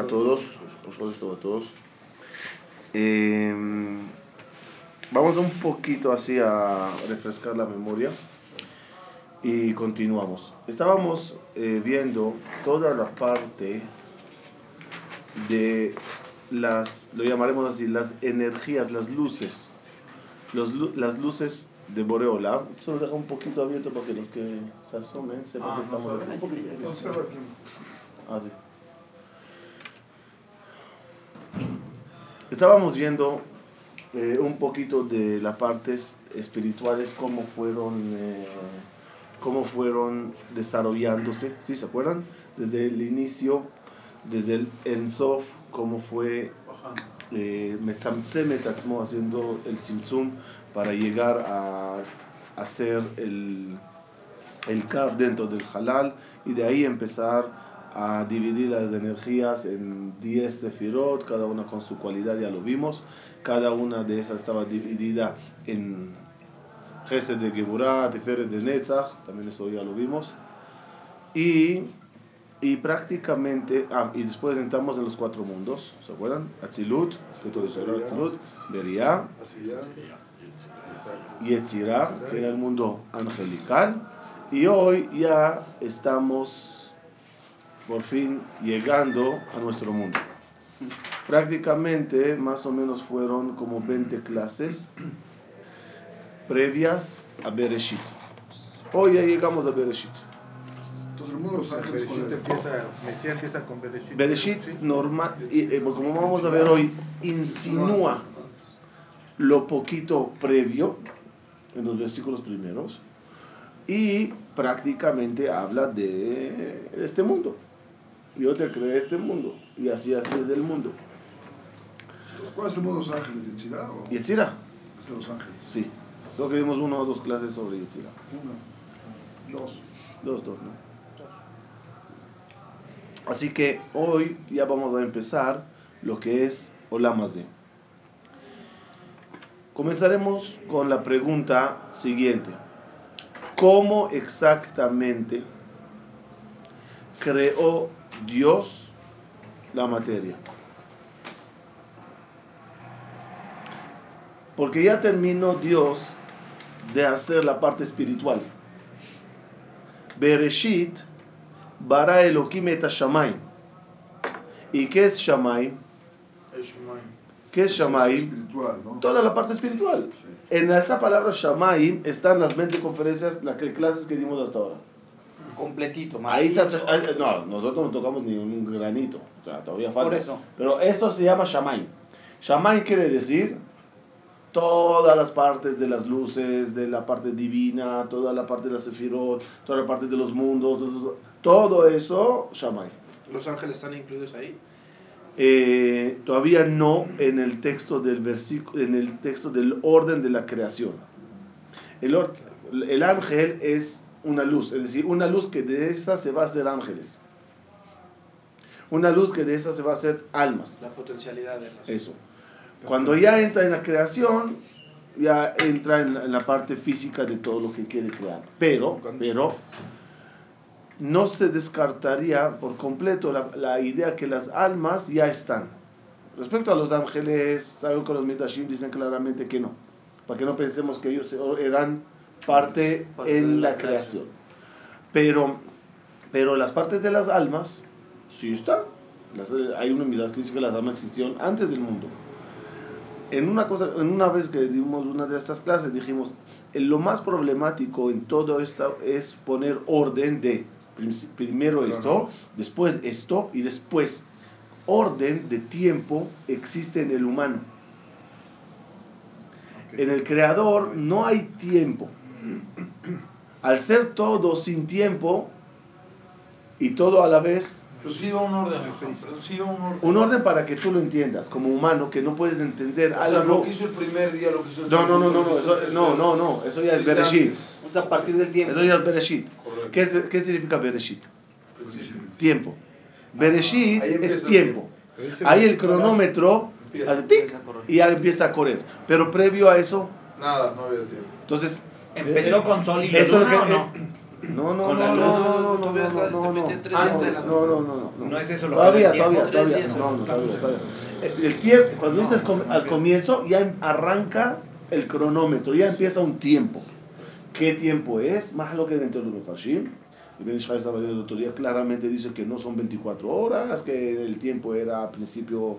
a todos, a todos. Eh, vamos un poquito así a refrescar la memoria y continuamos. Estábamos eh, viendo toda la parte de las, lo llamaremos así, las energías, las luces, los, las luces de Boreola. Esto lo deja un poquito abierto para que los que se asomen sepan Ah, que estamos no, aquí. Un poquito. Ah, sí. Estábamos viendo eh, un poquito de las partes espirituales, cómo fueron, eh, cómo fueron desarrollándose, ¿sí se acuerdan? Desde el inicio, desde el Ensof, cómo fue eh, haciendo el Simtsum para llegar a hacer el, el Kav dentro del Halal y de ahí empezar a dividir las energías en 10 sefirot, cada una con su cualidad, ya lo vimos. Cada una de esas estaba dividida en Gesed de Geburah, Tiferet de Netzach, también eso ya lo vimos. Y, y prácticamente, ah, y después entramos en los cuatro mundos, ¿se acuerdan? Atzilut, que todo eso era Atzilut, Beria, Yetzirah, que era el mundo angelical. Y hoy ya estamos por fin llegando a nuestro mundo. Prácticamente, más o menos fueron como 20 clases previas a Bereshit. Hoy ya llegamos a Bereshit. Entonces el mundo de los ángeles con Bereshit empieza, Mesías empieza con Bereshit. Bereshit, ¿sí? normal, y, eh, como vamos a ver hoy, insinúa lo poquito previo en los versículos primeros y prácticamente habla de este mundo. Yo te creé este mundo y así así es el mundo. Entonces, ¿Cuál es el mundo de los ángeles? ¿Yetzirah o Yetzirah, es de los ángeles? sí. Creo que dimos una o dos clases sobre Yetzirah. Una, dos. Dos, dos, ¿no? Así que hoy ya vamos a empezar lo que es Olamazé. Comenzaremos con la pregunta siguiente. ¿Cómo exactamente creó Dios la materia? Porque ya terminó Dios de hacer la parte espiritual. Bereshit bara Elohim et Shamayim. ¿Y qué es Shamayim? ¿Qué es Shamayim? Toda la parte espiritual. En esa palabra Shamayim están las 20 conferencias, las clases que dimos hasta ahora. Completito, más. Ahí está, ahí- no, nosotros no tocamos ni un granito, o sea, todavía falta. Por eso. Pero eso se llama Shamayim. Shamayim quiere decir todas las partes de las luces, de la parte divina, toda la parte de la sefirot, toda la parte de los mundos, todo, todo eso, Shamayim. ¿Los ángeles están incluidos ahí? Eh, todavía no en el texto del versículo, en el texto del orden de la creación. El, or- el ángel es una luz, es decir, una luz que de esa se va a hacer ángeles. Una luz que de esa se va a hacer almas. La potencialidad de las... Eso. Cuando ya entra en la creación, ya entra en la, en la parte física de todo lo que quiere crear. Pero, pero, no se descartaría por completo la, la idea que las almas ya están. Respecto a los ángeles, saben que los Mitashim dicen claramente que no. Para que no pensemos que ellos eran parte Parte en la la creación. Pero, pero las partes de las almas sí están. Las- hay una unidad que dice que las almas existieron antes del mundo. En una, cosa, en una vez que dimos una de estas clases, dijimos, eh, lo más problemático en todo esto es poner orden de prim- primero Pero esto, no. después esto y después orden de tiempo existe en el humano. En el creador no hay tiempo. Al ser todo sin tiempo y todo a la vez, Pero sí va un orden, va un orden. un orden para que tú lo entiendas, como humano, que no puedes entender O sea, algo. lo que hizo el primer día, lo que hizo el No, no, no, segundo, no, no, hizo eso, no, no, no, eso ya es Bereshit. antes. Es a partir del tiempo. Eso ya es Bereshit. ¿Qué, es, ¿Qué significa Bereshit? Principio. Tiempo. Bereshit empieza es el tiempo. Ahí el cronómetro Empieza. tic y ya empieza a correr. Pero previo a eso, Nada, no había tiempo. entonces, ¿Empezó con Sol y es lo Luna o que- no? No, no, la no, no, no, no, no, no, no, no, no, no, no, no, no, no. No es eso lo Todavía, que todavía, todavía. No, no, todavía, todavía. El, tiempo, cuando No, dices no, com- no, al no. comienzo, ya em- arranca el cronómetro, ya empieza un tiempo. ¿Qué tiempo es? Más lo que dentro de los Mefashim. Ben Ishmael el otro día, claramente dice que no son 24 horas, que el tiempo era al principio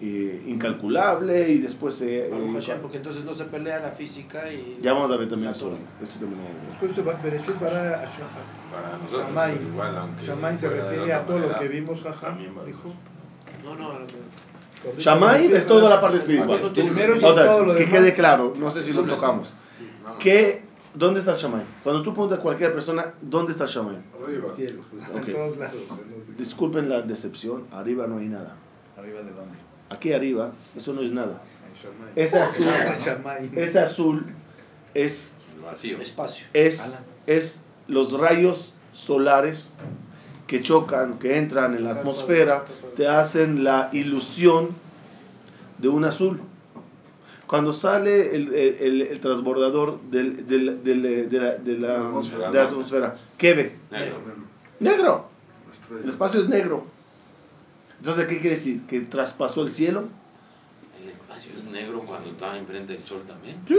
eh, incalculable y después se... Eh, Hashem, porque entonces no se pelea la física y... ya vamos a ver también eso. Eso también lo vamos a ver. Después de Bereshit bara a Sha- Para nosotros, Shamay. igual, aunque Shamay se refiere a todo lo que vimos, jaja, dijo. No, no, a lo que... Ahorita Shamay es toda la parte espiritual. no Primero es todo lo que demás. quede claro, no sé si lo tocamos. ¿Qué, ¿Dónde está el Shamay? Cuando tú preguntas a cualquier persona, ¿dónde está el Shamay? Arriba. Cielo, pues, en todos lados. no. Disculpen la decepción, arriba no hay nada. ¿Arriba de dónde? Aquí arriba, eso no es nada. Ese azul, ese azul es, vacío. Espacio. es, es los rayos solares que chocan, que entran en la atmósfera, te hacen la ilusión de un azul. Cuando sale el, el- el- el transbordador del- del- del- de, la, de la- atmósfera. de la atmósfera, ¿qué ve? Negro. Negro. El espacio es negro. Entonces, ¿qué quiere decir? ¿Que traspasó el cielo? El espacio es negro cuando está enfrente del sol también. Sí,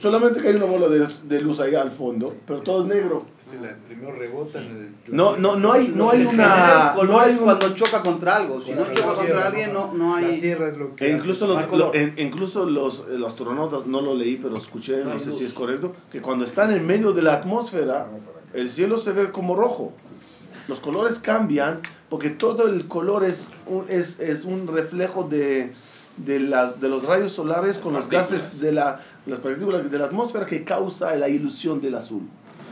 solamente que hay una bola de, de luz ahí al fondo, pero todo es negro. Sí, la- primero rebota en el. No, no, no hay, no hay una... el color No hay es un- cuando choca contra algo. Si no choca la contra tierra, alguien, no, no La hay. tierra es lo que. E incluso, hace. los, lo- en- incluso los, los astronautas, no lo leí, pero escuché, No sé luz. si es correcto, que cuando están en medio de la atmósfera, el cielo se ve como rojo. Los colores cambian porque todo el color es un, es, es un reflejo de, de, las, de los rayos solares con los Partículas. gases de la, las partículas de la atmósfera que causa la ilusión del azul.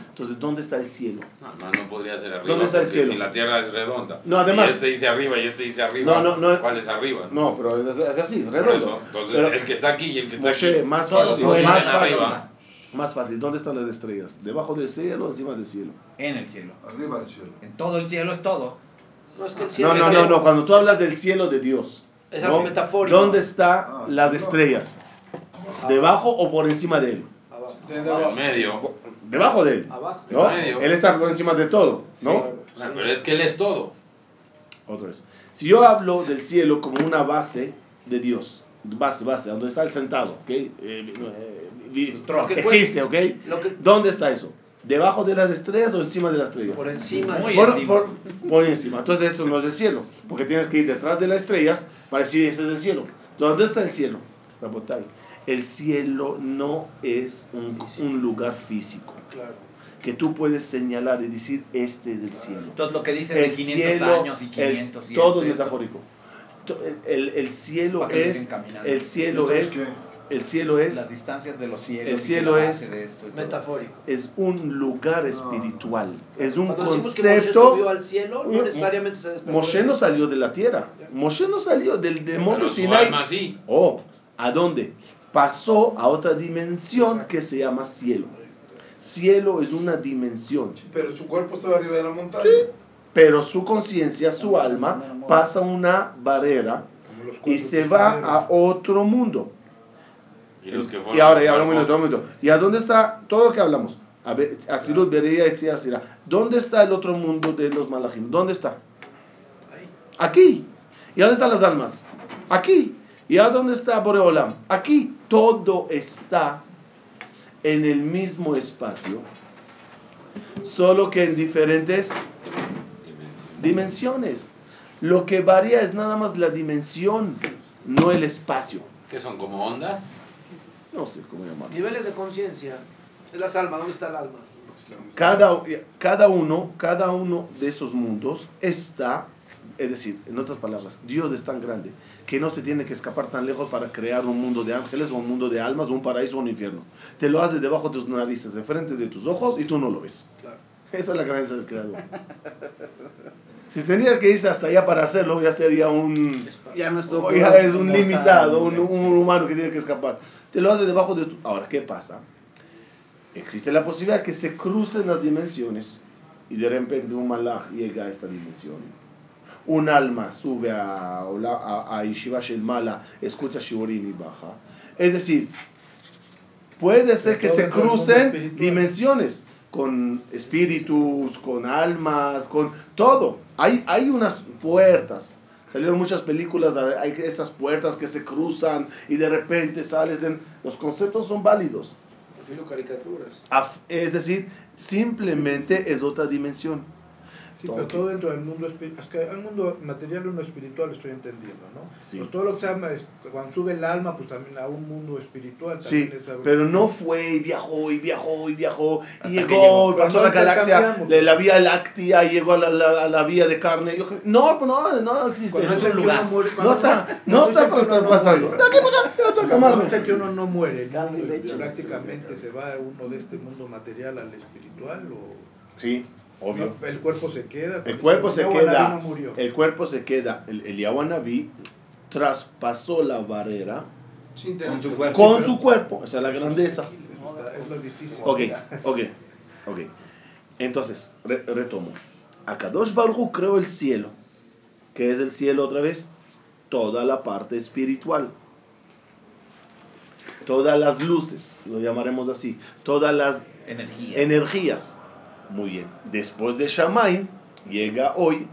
Entonces, ¿dónde está el cielo? No, no, no podría ser arriba. ¿Dónde está el cielo? Si la Tierra es redonda. No, además- Y este dice arriba y este dice arriba. No, no, no. ¿Cuál es arriba? No, pero es, es así, es Por redondo. eso, Entonces, Pero- el que está aquí y el que está Moshe, aquí. más fácil, más fácil. arriba. Más fácil, ¿dónde están las estrellas? ¿Debajo del cielo o encima del cielo? En el cielo. Arriba del cielo. En todo el cielo es todo. No, es que el cielo No, no, es no, no, cuando tú hablas del cielo de Dios, Es ¿no? algo metafórico. ¿dónde están Ah, las no. estrellas? ¿Debajo o por encima de él? Abajo. En medio. Debajo de él, Abajo. ¿no? medio. Él está por encima de todo, ¿no? Ah, Pero es que él es todo. Otra vez. Si yo hablo del cielo como una base de Dios, base, base, donde está el sentado, ¿ok? Eh, vi- Lo que existe, ¿ok? Lo que, ¿Dónde está eso? ¿Debajo de las estrellas o encima de las estrellas? por encima. Muy Por, encima. por- por encima. Entonces eso no es el cielo, porque tienes que ir detrás de las estrellas para decir ese es el cielo. ¿Dónde está el cielo? El cielo no es un, un lugar físico Claro. que tú puedes señalar y decir este es el cielo. Entonces lo que dicen de El 500 cielo, años y el- 500 y todo es metafórico. El, el cielo es el cielo ¿Sabes es qué? El cielo es Las distancias de los cielos. el cielo es. Metafórico. es un lugar espiritual, es un Cuando que Moshe concepto subió al cielo, no necesariamente se despegó. Moshe no salió de la tierra. Moshe no salió del, del monte Sinai. alma sí. Oh, ¿a dónde? Pasó a otra dimensión que se llama cielo. Cielo es una dimensión, Pero su cuerpo estaba arriba de la montaña. pero su conciencia, su alma, pasa una barrera y se va a otro mundo. Y los que fueron. Y ahora, ya minuto, cuerpo, un minuto. ¿Y a dónde está todo lo que hablamos? A ver, Atzilut, Berea, Etziah, Sirah. ¿Dónde está el otro mundo de los malachim? ¿Dónde está? Aquí. ¿Y dónde están las almas? Aquí. ¿Y a dónde está Boreolam? Aquí. Todo está en el mismo espacio, solo que en diferentes dimensión. dimensiones. Lo que varía es nada más la dimensión, no el espacio. ¿Qué son? ¿Como ondas? No sé cómo llamarlo. Niveles de conciencia. Es las almas. ¿Dónde está el alma? Cada, cada, uno, cada uno de esos mundos está, es decir, en otras palabras, Dios es tan grande que no se tiene que escapar tan lejos para crear un mundo de ángeles o un mundo de almas o un paraíso o un infierno. Te lo hace debajo de tus narices, de frente de tus ojos y tú no lo ves. Claro. Esa es la grandeza del creador. Si tenía que irse hasta allá para hacerlo, ya sería un, Ya nuestro o ya es un limitado, un, un humano que tiene que escapar. Te lo hace debajo de tu... Ahora, ¿qué pasa? Existe la posibilidad que se crucen las dimensiones y de repente un malach llega a esta dimensión. Un alma sube a, a, a Yeshiva Mala, escucha Shiurim y baja. Es decir, puede ser que se crucen dimensiones. con espíritus, con almas, con todo. Hay, hay unas puertas. Salieron muchas películas, hay esas puertas que se cruzan y de repente sales de... Los conceptos son válidos. Filo caricaturas. Es decir, simplemente es otra dimensión. Sí, pero todo dentro del mundo espiritual. Es que hay un mundo material y uno espiritual, estoy entendiendo, ¿no? Sí. Pues todo lo que se llama, es- cuando sube el alma, pues también a un mundo espiritual. Sí, También es algo- pero no fue y viajó y viajó y viajó y llegó, llegó. y pasó Pero la no galaxia, de la vía láctea y llegó a la, la- a la vía de carne. Yo- no, no, no existe eso. dicen que lugar. uno muere- No está, no cuando está no pasando. muere, Está aquí, por acá, está que uno no muere, prácticamente se va uno de este mundo material al espiritual o Sí, obvio. no, el cuerpo se queda. El cuerpo se queda, no murió. el cuerpo se queda, el, el Yahuanabí traspasó la barrera Sin tener Con su cuerpo. con su cuerpo, esa es la grandeza. Es lo difícil. Ok, ok, ok. Entonces, re- retomo. Akadosh Baruj Hu creó el cielo. ¿Qué es el cielo otra vez? Toda la parte espiritual. Todas las luces, lo llamaremos así. Todas las Energía. energías. Muy bien. Después de Shamaim, llega hoy,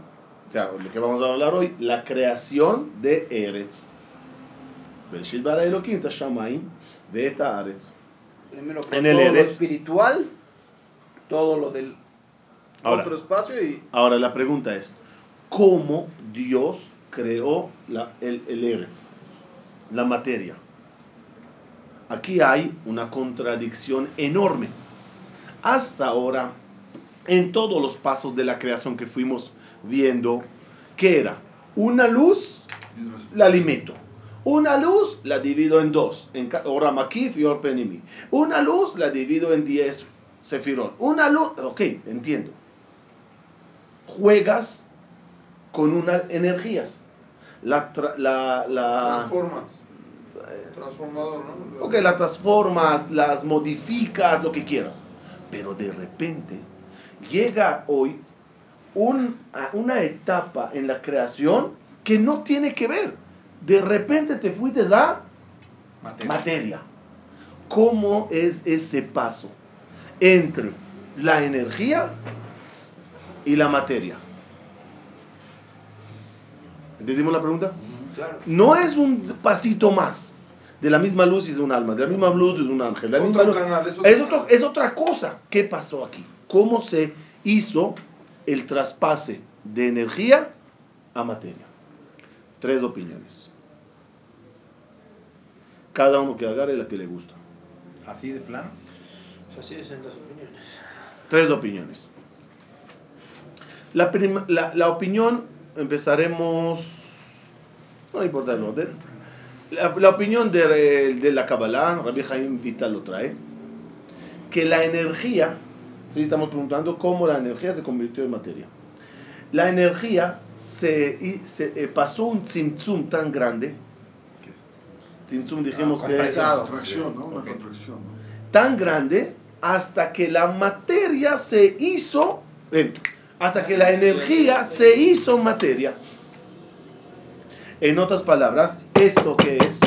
o sea, lo que vamos a hablar hoy, la creación de Eretz. Bereshit bara Elohim ta Shamaim ve'eta Aretz. Primero En el todo lo Eretz. espiritual, todo lo del Ahora. otro espacio y Ahora la pregunta es, ¿cómo Dios creó la- el, el Eretz, la materia? Aquí hay una contradicción enorme. Hasta ahora, en todos los pasos de la creación que fuimos viendo, ¿qué era? Una luz, la alimento. Una luz la divido en dos, en ca- Ora Makif y Or Penimi. Una luz la divido en diez sefirot. Una luz, ok, entiendo juegas con unas energías. La, tra- la, la, Transformas. Transformador, ¿no? ok, la transformas, las modificas, lo que quieras. Pero de repente llega hoy un- a una etapa en la creación que no tiene que ver. De repente te fuiste a Materia. materia. ¿Cómo es ese paso entre la energía y la materia? ¿Entendimos la pregunta? Claro. No es un pasito más. De la misma luz es un alma, de la misma luz es un ángel. de la misma Otro luz- canal, es otro- es otra cosa. ¿Qué pasó aquí? ¿Cómo se hizo el traspase de energía a materia? Tres opiniones. Cada uno que agarre la que le gusta. Así de plano. Así es en las opiniones. Tres opiniones. La, prim- la, la opinión, empezaremos, no importa el orden. La, la opinión de, de la Kabbalah, Rabbi Jaim Vital lo trae, que la energía, ¿sí? estamos preguntando cómo la energía se convirtió en materia. La energía se, y- se, eh, pasó un tzimtzum tan grande, tzimtzum dijimos que es compresado. Contracción, ¿no? Una contracción, ¿no? tan grande hasta que la materia se hizo, hasta que la energía se hizo materia. En otras palabras, ¿esto que es?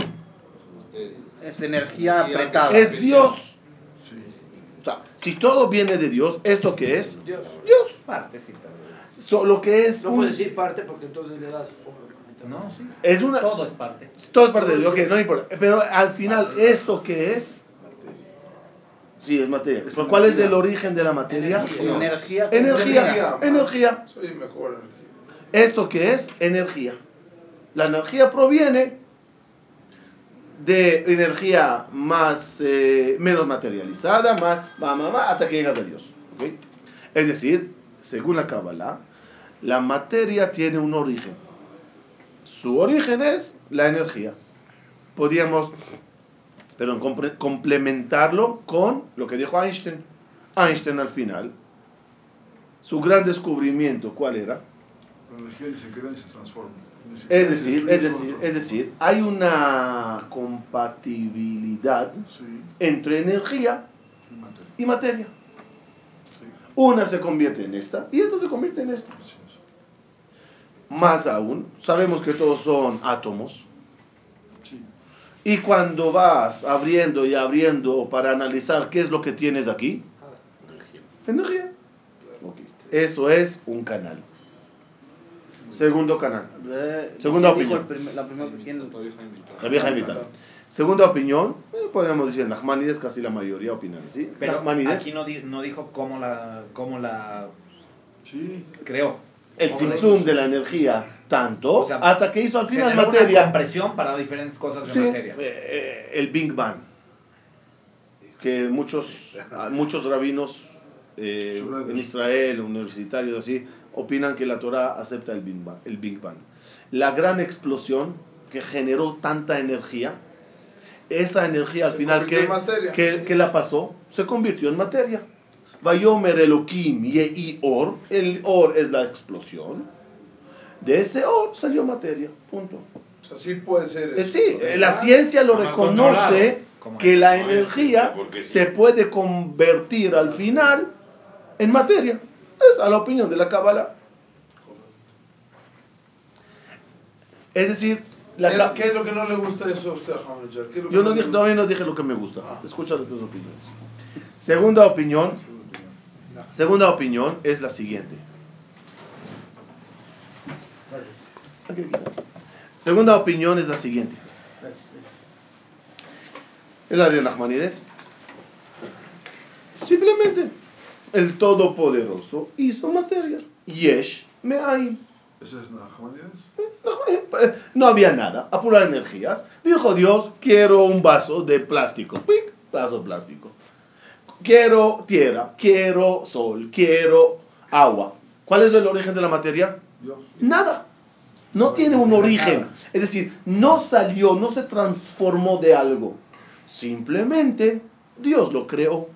es energía apretada. Es Dios. Si todo viene de Dios, ¿esto que es? Dios. Dios. Partecita. So, lo que es No un- puedes decir parte porque entonces le das forma. No, sí. es una Todo es parte. todo es parte de Dios, ok, no importa. Pero al final, ¿esto que es? Sí, es materia. Es ¿Pero ¿Cuál es energía. el origen de la materia? Energía. Energía. Energía. Energía. Energía. Soy mejor. ¿Esto qué es? Energía. La energía proviene de energía más, eh, menos materializada, más, más, más, hasta que llegas a Dios. Es decir, según la Kabbalah, la materia tiene un origen. Su origen es la energía. Podríamos, pero complementarlo con lo que dijo Einstein. Einstein al final, su gran descubrimiento, ¿cuál era? La energía se crea ni se transforma. Es decir, es decir, es decir, hay una compatibilidad Sí, entre energía y materia. y materia. Sí, Una se convierte en esta y esta se convierte en esta. Más aún, sabemos que todos son átomos. Sí, Y cuando vas abriendo y abriendo para analizar qué es lo que tienes aquí, Energía. Eso es un canal. Segundo canal. De- Segunda ¿quién dijo opinión. la primera quién- Rabbi Jaime Vital. Segunda opinión, eh, podemos decir, Nachmanides casi la mayoría opinan así. Pero Nachmanides, aquí no, di- no dijo cómo la, cómo la Sí. creó. el ¿Cómo la hizo? de la energía tanto, O sea, hasta que hizo al final Generó una materia. compresión para diferentes cosas de Sí, materia. eh, eh, el Big Bang. Que muchos, muchos rabinos eh, en Israel, universitarios así, opinan que la Torah acepta el Big Bang. El Big Bang. La gran explosión que generó tanta energía, esa energía al Se final, convirtió ¿qué, en materia. qué- qué la pasó? Se convirtió en materia. Vayomer Elohim Yehi Or, el Or es la explosión. De ese Or salió materia. Punto. O sea, sí puede ser Eh, eso. Sí, eh, la ciencia lo reconoce que la energía se puede convertir al final en materia. Es a la opinión de la Kabbalah. Es decir, la ¿Qué, qué es lo que no le gusta eso a usted, Hamilton? ¿Qué es lo que yo no dije, todavía no dije lo que me gusta. Escucha las tus opiniones. Segunda opinión. Segunda opinión es la siguiente. Segunda opinión es la siguiente. Es la de Nachmanides. Simplemente, el Todopoderoso hizo materia. Yesh me'aim. ¿Ese es? No, eh, no había nada, a pura energías. Dijo Dios, quiero un vaso de plástico. ¡Pic! Vaso plástico. Quiero tierra, quiero sol, quiero agua. ¿Cuál es el origen de la materia? Dios. Nada. No tiene un origen. Es decir, no salió, no se transformó de algo. Simplemente Dios lo creó.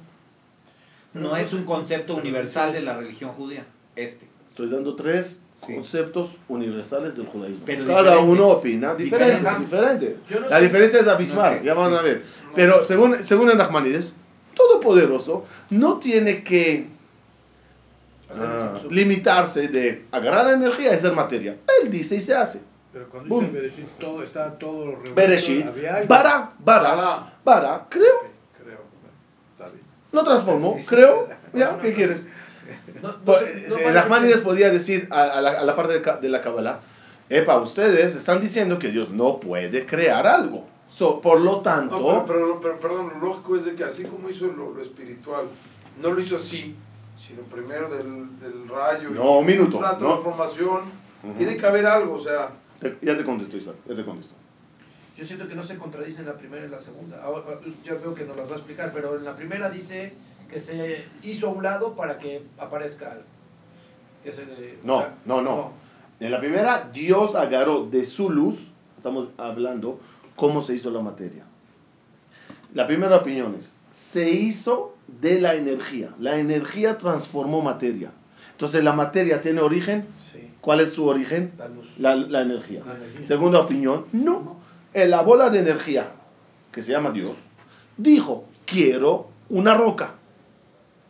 No es un concepto universal de la religión judía. Este. Estoy dando tres Sí. conceptos universales del judaísmo. Pero Cada uno opina diferente. Diferente. Yo no La sé- diferencia es abismal, No ya van a ver. Pero según, según el Nachmanides, Todopoderoso no tiene que ah, limitarse de agarrar la energía y hacer materia. Él dice y se hace. Pero cuando Boom. dice Bereshit, todo, está todo revuelto. Bereshit, había algo. bara, bara, Bara. bara, creo, Ok, creo. Bueno, está bien. Lo transformó, Sí, sí. creo, ya, ¿qué no. quieres? No, no Pues, no eh, Nachmanides podía decir a, a la, a la parte de, la Kabbalah, epa, ustedes están diciendo que Dios no puede crear algo. So, por lo tanto, No, pero, pero, pero, perdón, lo lógico es de que así como hizo lo, lo espiritual, no lo hizo así, sino primero del, del rayo. No, un minuto, Una no. transformación. Tiene que haber algo, o sea. Ya te contesto, Isaac, ya te contesto. Yo siento que no se contradicen la primera y la segunda. Ahora, Ya veo que nos las va a explicar, pero en la primera dice que se hizo a un lado para que aparezca algo. Que se o No, no, no. En la primera, Dios agarró de su luz, estamos hablando cómo se hizo la materia. La primera opinión es, se hizo de la energía. La energía transformó materia. Entonces, la materia tiene origen. Sí, ¿Cuál es su origen? la luz. La, la energía. La energía. Segunda opinión, no. En la bola de energía, que se llama Dios, dijo, quiero una roca.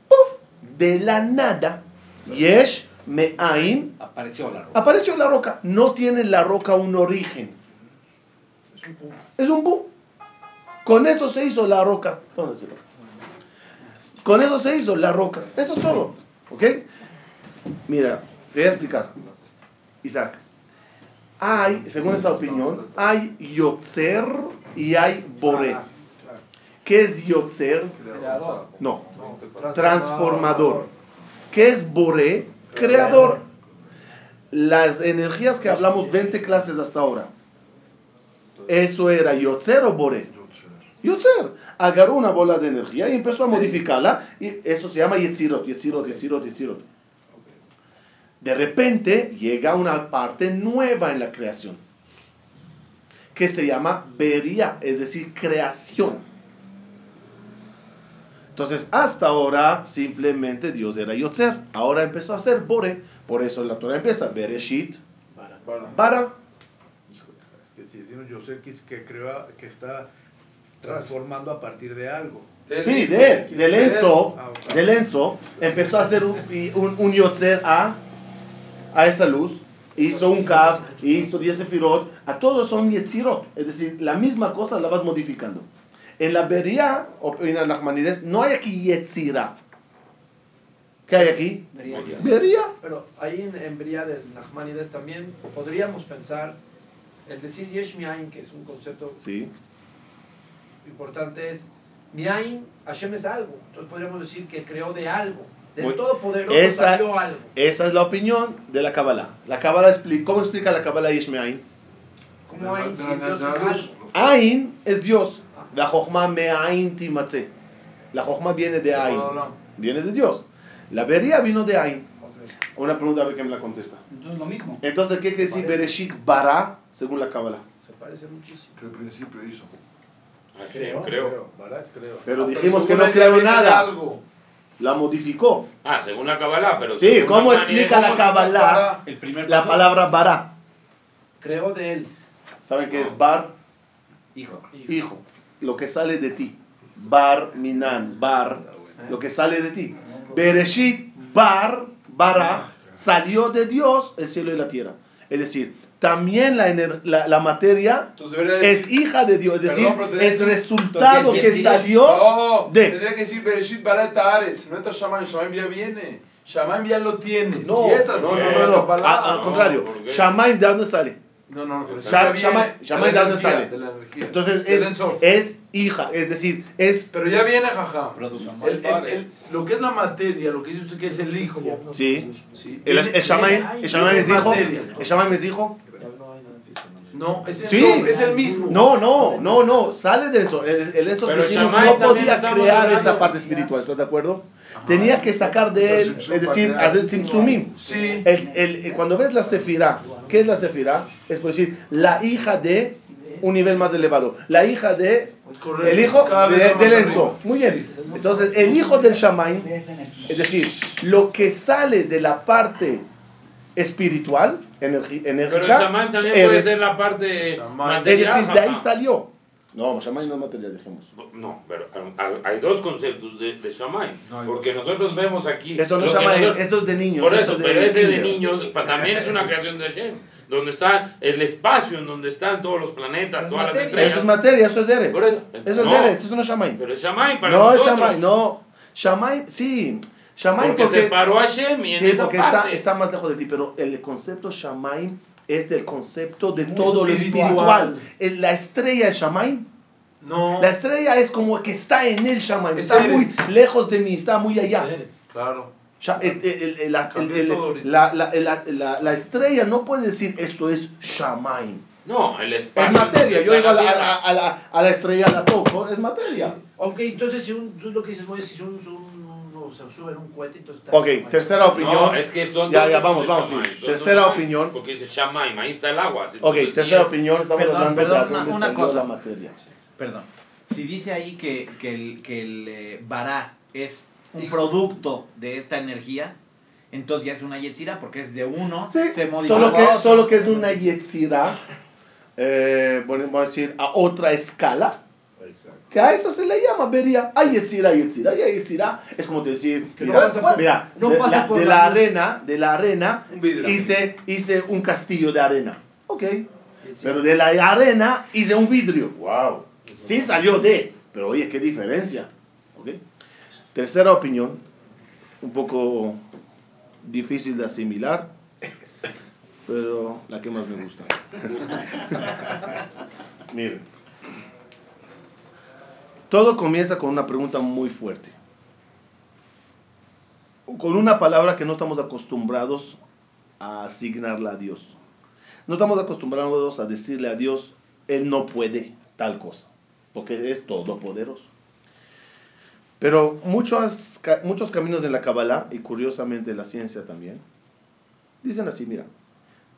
Uf, de la nada, yesh me'ain, Apareció la roca. apareció la roca. No tiene la roca un origen. Es un punto. Es un boom. Con eso se hizo la roca. ¿Dónde se Con eso se hizo la roca. Eso es todo. ¿Ok? Mira, te voy a explicar. Isaac. Hay, según esta opinión, hay Yotzer y hay Boré. ¿Qué es Yotzer? No, Transformador. ¿Qué es Boré? Creador. Las energías que hablamos 20 clases hasta ahora. Eso era Yotzer o Boré. Yotzer. Agarró una bola de energía y empezó a modificarla. Y eso se llama Yetzirot, Yetzirot, Yetzirot, Yetzirot. De repente llega una parte nueva en la creación. Que se llama Beria, es decir, creación. Entonces, hasta ahora simplemente Dios era Yotzer. Ahora empezó a ser Bore. Por eso la Torah empieza. Bereshit, Para. Bara. Híjole, es que si decimos Yosef que, es que, crea, que está transformando a partir de algo. Del Sí, de él, del de él. Enzo, Ah, ok. del Enzo, empezó a hacer un, un, un Yotzer a, a esa luz, hizo un Kav, hizo 10 Sefirot, a todos son Yetzirot, es decir, la misma cosa la vas modificando. En la Beria, o en la Nachmanides, no hay aquí Yetzira. ¿Qué hay aquí? Bería. Bería. Pero ahí en, en Bria del Nachmanides también podríamos pensar, el decir Yesh Miain, que es un concepto Sí. importante, es Miain, Hashem es algo. Entonces podríamos decir que creó de algo. Del Muy- Todopoderoso Esa- salió algo. Esa es la opinión de la Kabbalah. La Kabbalah explica, ¿cómo explica la Kabbalah Yishmeain? Como Ain, si Dios es algo. Ain es Dios. La Jochma me'ain timatze. La Jochma viene de Ain. Viene de Dios. La Bería vino de Ain. Una pregunta a ver quién me la contesta. Entonces lo mismo. Entonces, ¿qué quiere decir. Bereshit bara según la Kabbalah? Se parece muchísimo. Que al principio hizo. Creo. Creo. Pero Ah, dijimos que no creó nada. algo. La modificó. Ah, según la Kabbalah, pero. Sí, según ¿cómo explica la ¿Cómo explicas Kabbalah El primer la palabra bara? Creó de él. ¿Saben qué es bar? hijo. Hijo. Lo que sale de ti. Bar minan. Bar. Lo que sale de ti. Bereshit bar. Bara. Salió de Dios el cielo y la tierra. Es decir, también la, ener- la, la materia es decir. hija de Dios. Es decir, Perdón, es decir- resultado que sí, salió No, de. tendría que decir Bereshit bara et haaretz, no está Shamayim, Shamayim ya viene. Shamayim ya lo tiene. No, si es así, no, no, no, no. A- Al No, contrario. Shamaim, ¿de dónde sale? No, no, no, pero eso Sham- ya viene Shammai- Shammai, de la ¿de dónde sale? De la energía. Entonces es, es hija, es decir, es. Pero ya viene, jaja. Producto. El, el, el, lo que es la materia, lo que dice usted que es el hijo. Sí. ¿sí? El, el es hijo. El es hijo. No, es Sí. Ensof, es el mismo. No, no, no, no, sale de eso. El, el eso Pero dijimos, Shammai no podía crear esa parte espiritual, ¿estás de acuerdo? Tenía que sacar de él, es decir, hacer Tzimtzumim. Sí. El, el, cuando ves la Sefirá, ¿qué es la Sefirá? Es por decir, la hija de un nivel más elevado. La hija de Correcto. el hijo de- del arriba. Enzo. Muy bien. Entonces, el hijo del Shamaim, es decir, lo que sale de la parte espiritual, enérgica, Pero el Shaman también eres- puede ser la parte Shaman. es material. decir, de ahí salió. No, Shamaim no es material, dijimos. No, pero hay- dos conceptos de, de Shammai. Porque nosotros vemos aquí. Eso no es Shamaim, nosotros- eso es de niños. Por eso, de pero ese de niños pa- también es una creación de Hashem. Donde está el espacio, en donde están todos los planetas, todas las Eso estrellas. es materia, eso es Eretz. Por eso. Eso es No. Eretz, eso no es Shamaim. Pero es Shammai para No es nosotros. Shamaim, no. Shamaim, sí. Shamaim Porque, porque, separó a Hashem y en sí, esa porque está, parte. está más lejos de ti, pero el concepto Shamaim es el concepto de Muy todo lo espiritual. La estrella es Shamaim. No. La estrella es como que está en el Shamaim, Es está muy lejos de mí, está muy allá. Claro. La- estrella no puede decir esto es Shamaim. No, el Es espacio. materia. donde Yo está digo a a a la- a la estrella la toco, es materia. Ok, entonces si un, tú lo que dices, Moisés, si un, un, se sube en un cohete, entonces está... Ok, tercera opinión. No, es que son Ya, ya, vamos, de vamos, sí. Tercera opinión. Porque dice Shamaim, ahí está el agua. Ok, Entonces, sí tercera opinión, estamos Perdón, hablando de perdón, dónde una- una salió cosa. la materia. Perdón. Si dice ahí que, que el, que el eh, vará es un producto de esta energía, entonces ya es una yetzira porque es de uno, Sí, se modificó solo a que, otro. solo que es una yetzira, eh, bueno, vamos a decir, a otra escala, que a eso se le llama vería. Hay yetzira, yetzira, hay yetzira, es como te decir, Que no mira, pasa por- mira, no de, pasa la, por de la arena, de la arena, Un hice, hice un castillo de arena. Ok, pero de la arena hice un vidrio. Wow. Sí salió de, pero oye, qué diferencia. Ok. Tercera opinión, un poco difícil de asimilar, pero la que más me gusta. Miren, todo comienza con una pregunta muy fuerte. Con una palabra que no estamos acostumbrados a asignarla a Dios. No estamos acostumbrados a decirle a Dios, Él no puede tal cosa, porque es todopoderoso. Pero muchos, muchos caminos de la Kabbalah, y curiosamente la ciencia también, dicen así, mira,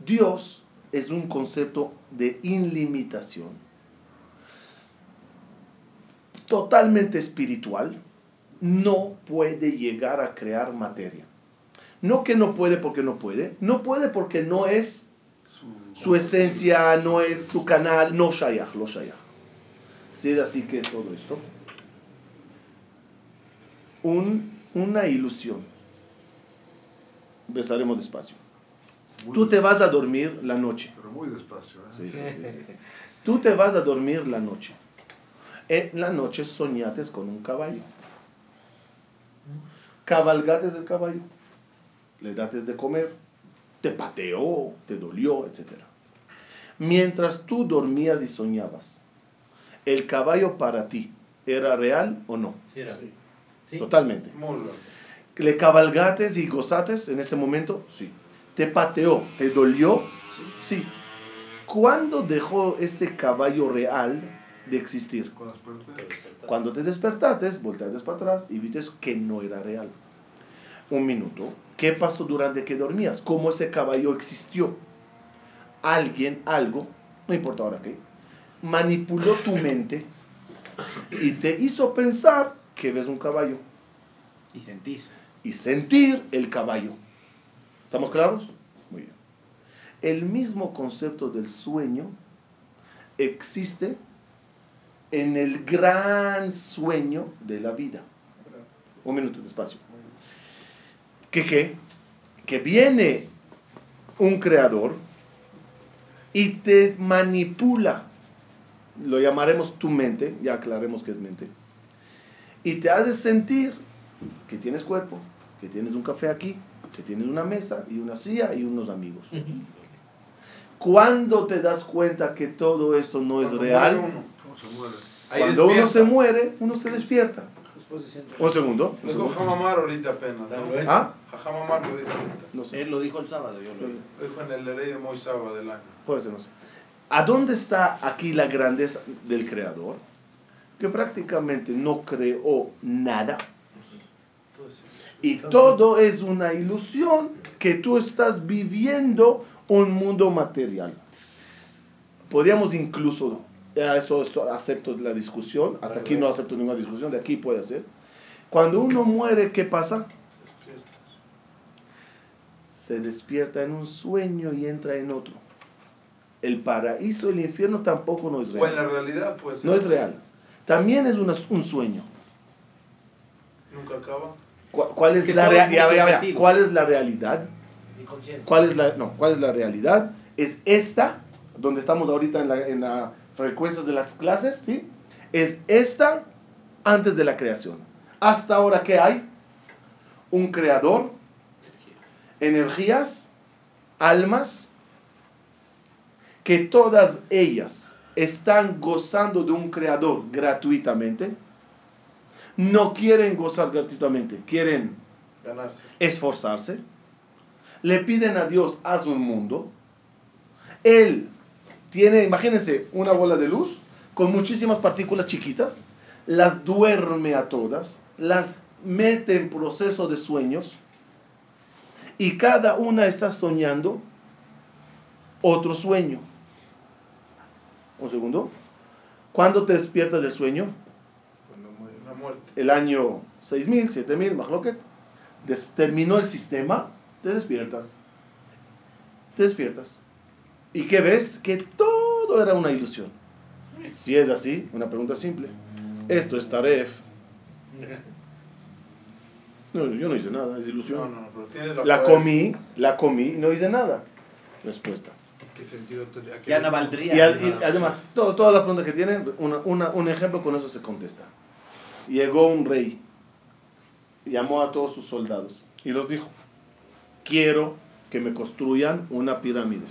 Dios es un concepto de ilimitación, totalmente espiritual, no puede llegar a crear materia. No que no puede porque no puede, no puede porque no es su esencia, no es su canal, no shayach, lo shayach. Si es así que es todo esto. Un- una ilusión. Empezaremos despacio. Muy Tú te vas a dormir la noche. Pero muy despacio, ¿eh? Sí, sí, sí, sí. Tú te vas a dormir la noche. En la noche soñates con un caballo. cabalgates del caballo, le dates de comer, te pateó, te dolió, etc. Mientras tú dormías y soñabas, ¿el caballo para ti era real o no? Sí, era. Sí. Totalmente. Muy raro. ¿Le cabalgates y gozates en ese momento? Sí. ¿Te pateó? ¿Te dolió? Sí. ¿Cuándo dejó ese caballo real de existir? Cuando te despertates, volteates para atrás y viste que no era real. Un minuto. ¿Qué pasó durante que dormías? ¿Cómo ese caballo existió? Alguien, algo, no importa ahora qué, manipuló tu mente y te hizo pensar que ves un caballo Y sentir. y sentir el caballo. ¿Estamos claros? Muy bien. El mismo concepto del sueño existe en el gran sueño de la vida. Un minuto, despacio. ¿Qué qué? Que viene un creador y te manipula. Lo llamaremos tu mente, ya aclaremos que es mente. Y te hace sentir que tienes cuerpo, que tienes un café aquí, que tienes una mesa y una silla y unos amigos. ¿Cuándo te das cuenta que todo esto no es Cuando real? Muere uno, ¿Cómo se muere? ahí Cuando uno se muere, uno se despierta. Después Un segundo. un Lo dijo segundo. Jamamar ahorita apenas. ¿Ah? Jamamar lo dijo ahorita. No sé. Él lo dijo el sábado, yo lo Lo dijo en el ley de Moisés del año. Puede ser, no sé. ¿A dónde está aquí la grandeza del creador? Que prácticamente no creó nada. Y todo es una ilusión que tú estás viviendo un mundo material. Podríamos incluso, ya eso, eso acepto la discusión, hasta aquí no acepto ninguna discusión, de aquí puede ser. Cuando uno muere, ¿qué pasa? Se despierta en un sueño y entra en otro. El paraíso y el infierno tampoco no es O en la real. realidad, pues. No es real. También es una- un sueño. Nunca acaba. ¿Cuál, cuál es la rea- ya, ya, ya. ¿Cuál es la realidad? Mi conciencia. ¿Cuál es la, no, ¿cuál es la realidad? Es esta, donde estamos ahorita en la, en la frecuencias de las clases, ¿sí? Es esta antes de la creación. Hasta ahora, ¿qué hay? Un creador, energías, almas, que todas ellas están gozando de un creador gratuitamente. No quieren gozar gratuitamente, quieren Ganarse. esforzarse, le piden a Dios, haz un mundo. Él tiene, imagínense, una bola de luz con muchísimas partículas chiquitas, las duerme a todas, las mete en proceso de sueños y cada una está soñando otro sueño. Un segundo. ¿Cuándo te despiertas del sueño? Cuando muere. La muerte. el año 6000, 7000, Mahloket, terminó el sistema, te despiertas. Te despiertas. ¿Y qué ves? Que todo era una ilusión. Si es así, una pregunta simple. Esto es Taref. No, yo no hice nada, es No, ilusión. no, pero tienes la, La comí, la comí y no hice nada. Respuesta. ¿Qué sentido tendría? Ya no valdría. Y, ad- y además, todo- todas las preguntas que tienen, una- una- un ejemplo con eso se contesta. Llegó un rey, llamó a todos sus soldados y los dijo, quiero que me construyan una pirámide.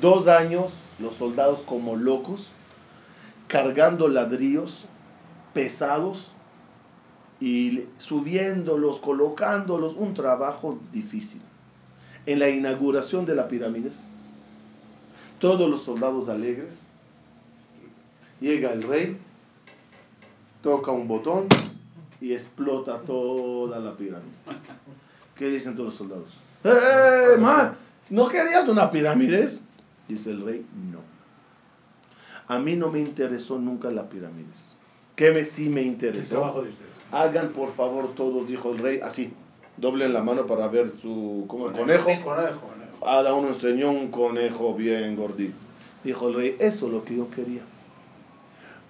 Dos años los soldados como locos, cargando ladrillos pesados y subiéndolos, colocándolos, un trabajo difícil. En la inauguración de la pirámide, todos los soldados alegres, llega el rey, toca un botón y explota toda la pirámide. ¿Qué dicen todos los soldados? ¡Eh, man! ¿No querías una pirámide? Dice el rey, no. A mí no me interesó nunca la pirámide. ¿Qué me, sí me El interesó? trabajo de ustedes. Hagan por favor todos, dijo el rey, así. Doblen la mano para ver su como el conejo. Conejo. Cada uno enseñó un conejo bien gordito. Dijo el rey, eso es lo que yo quería.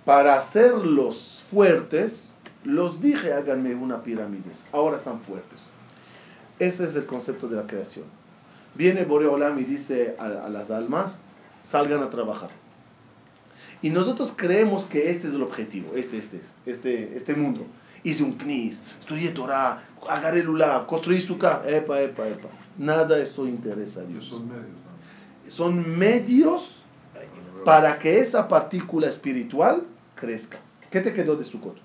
Para hacerlos fuertes, los dije, háganme una pirámide. Ahora están fuertes. Ese es el concepto de la creación. Viene Boreolam y dice a, a las almas, salgan a trabajar. Y nosotros creemos que este es el objetivo, este, este, este, este mundo. hice un knis, estudié Torah, agarré lulav, construí su casa. Epa, epa, epa. Nada de eso interesa a Dios. Son medios, ¿no? Son medios para que esa partícula espiritual crezca. ¿Qué te quedó de Sukkot?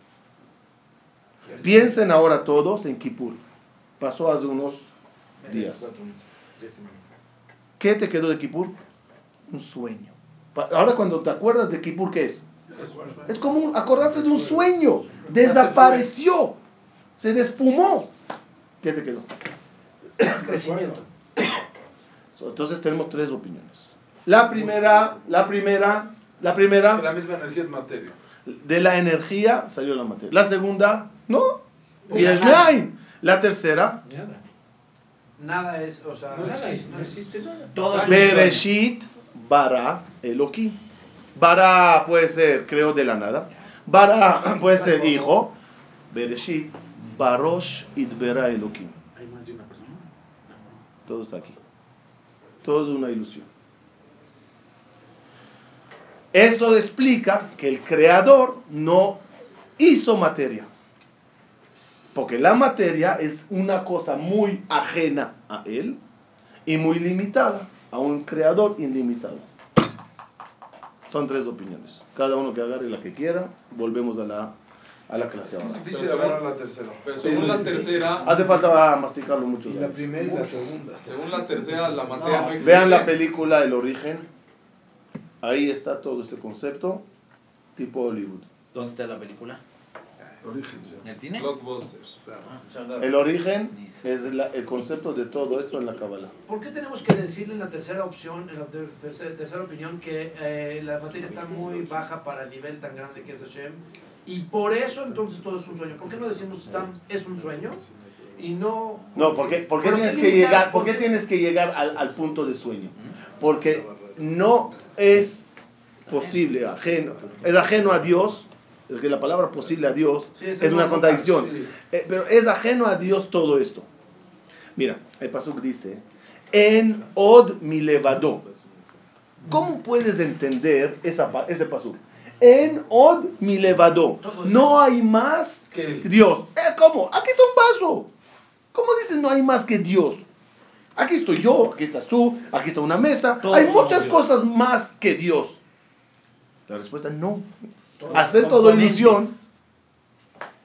Piensen ahora todos en Kippur. Pasó hace unos días. ¿Qué te quedó de Kippur? Un sueño. Ahora cuando te acuerdas de Kippur, ¿qué es? Es como acordarse de un sueño. Desapareció. Se despumó. ¿Qué te quedó? Crecimiento. So, Entonces tenemos tres opiniones. La primera, la primera, la Que primera, la misma energía es materia. de la energía salió la materia. La segunda, no. Y es. La tercera, Nada es, o sea, No nada existe. es- no existe nada. Todo Bereshit bara Elohim. Bara puede ser creó de la nada. Bara puede ser hijo. Bereshit barosh idbera Elohim. Hay más de una persona. Todo está aquí. Todo es una ilusión. Eso explica que el creador no hizo materia. Porque la materia es una cosa muy ajena a él y muy limitada a un creador ilimitado. Son tres opiniones. Cada uno que agarre la que quiera. Volvemos a la, a la clase Es ahora. difícil Pero agarrar la tercera. Pero según la tercera, Hace falta masticarlo mucho. Y la primera y la segunda. según la tercera, la materia no, existe. Vean la película El origen. Ahí está todo este concepto tipo Hollywood. ¿Dónde está la película? Origen, ¿En el cine? Blockbusters. El origen es la- el concepto de todo esto en la Kabbalah. ¿Por qué tenemos que decirle en la tercera opción, en la ter- tercera, tercera opinión, que eh, la materia está muy baja para el nivel tan grande que es Hashem? Y por eso entonces todo es un sueño. ¿Por qué no decimos está- es un sueño? Y no... No, ¿por qué, por qué ¿por qué tienes que llegar, por ¿Por qué qué? tienes que llegar al, al punto de sueño? Porque no es posible, ajeno, es ajeno a Dios, es que la palabra posible a Dios Sí, es una contradicción. Sí. Eh, pero es ajeno a Dios todo esto. Mira, el pasuk dice, en od mi levado. ¿Cómo puedes entender esa, ese pasuk? En od mi levado. No hay más Que Dios. Eh, ¿Cómo? Aquí está un vaso. ¿Cómo dices no hay más que Dios? Aquí estoy yo, aquí estás tú, aquí está una mesa. Todos hay muchas cosas más que Dios. La respuesta no. Todos Hacer componentes. ilusión.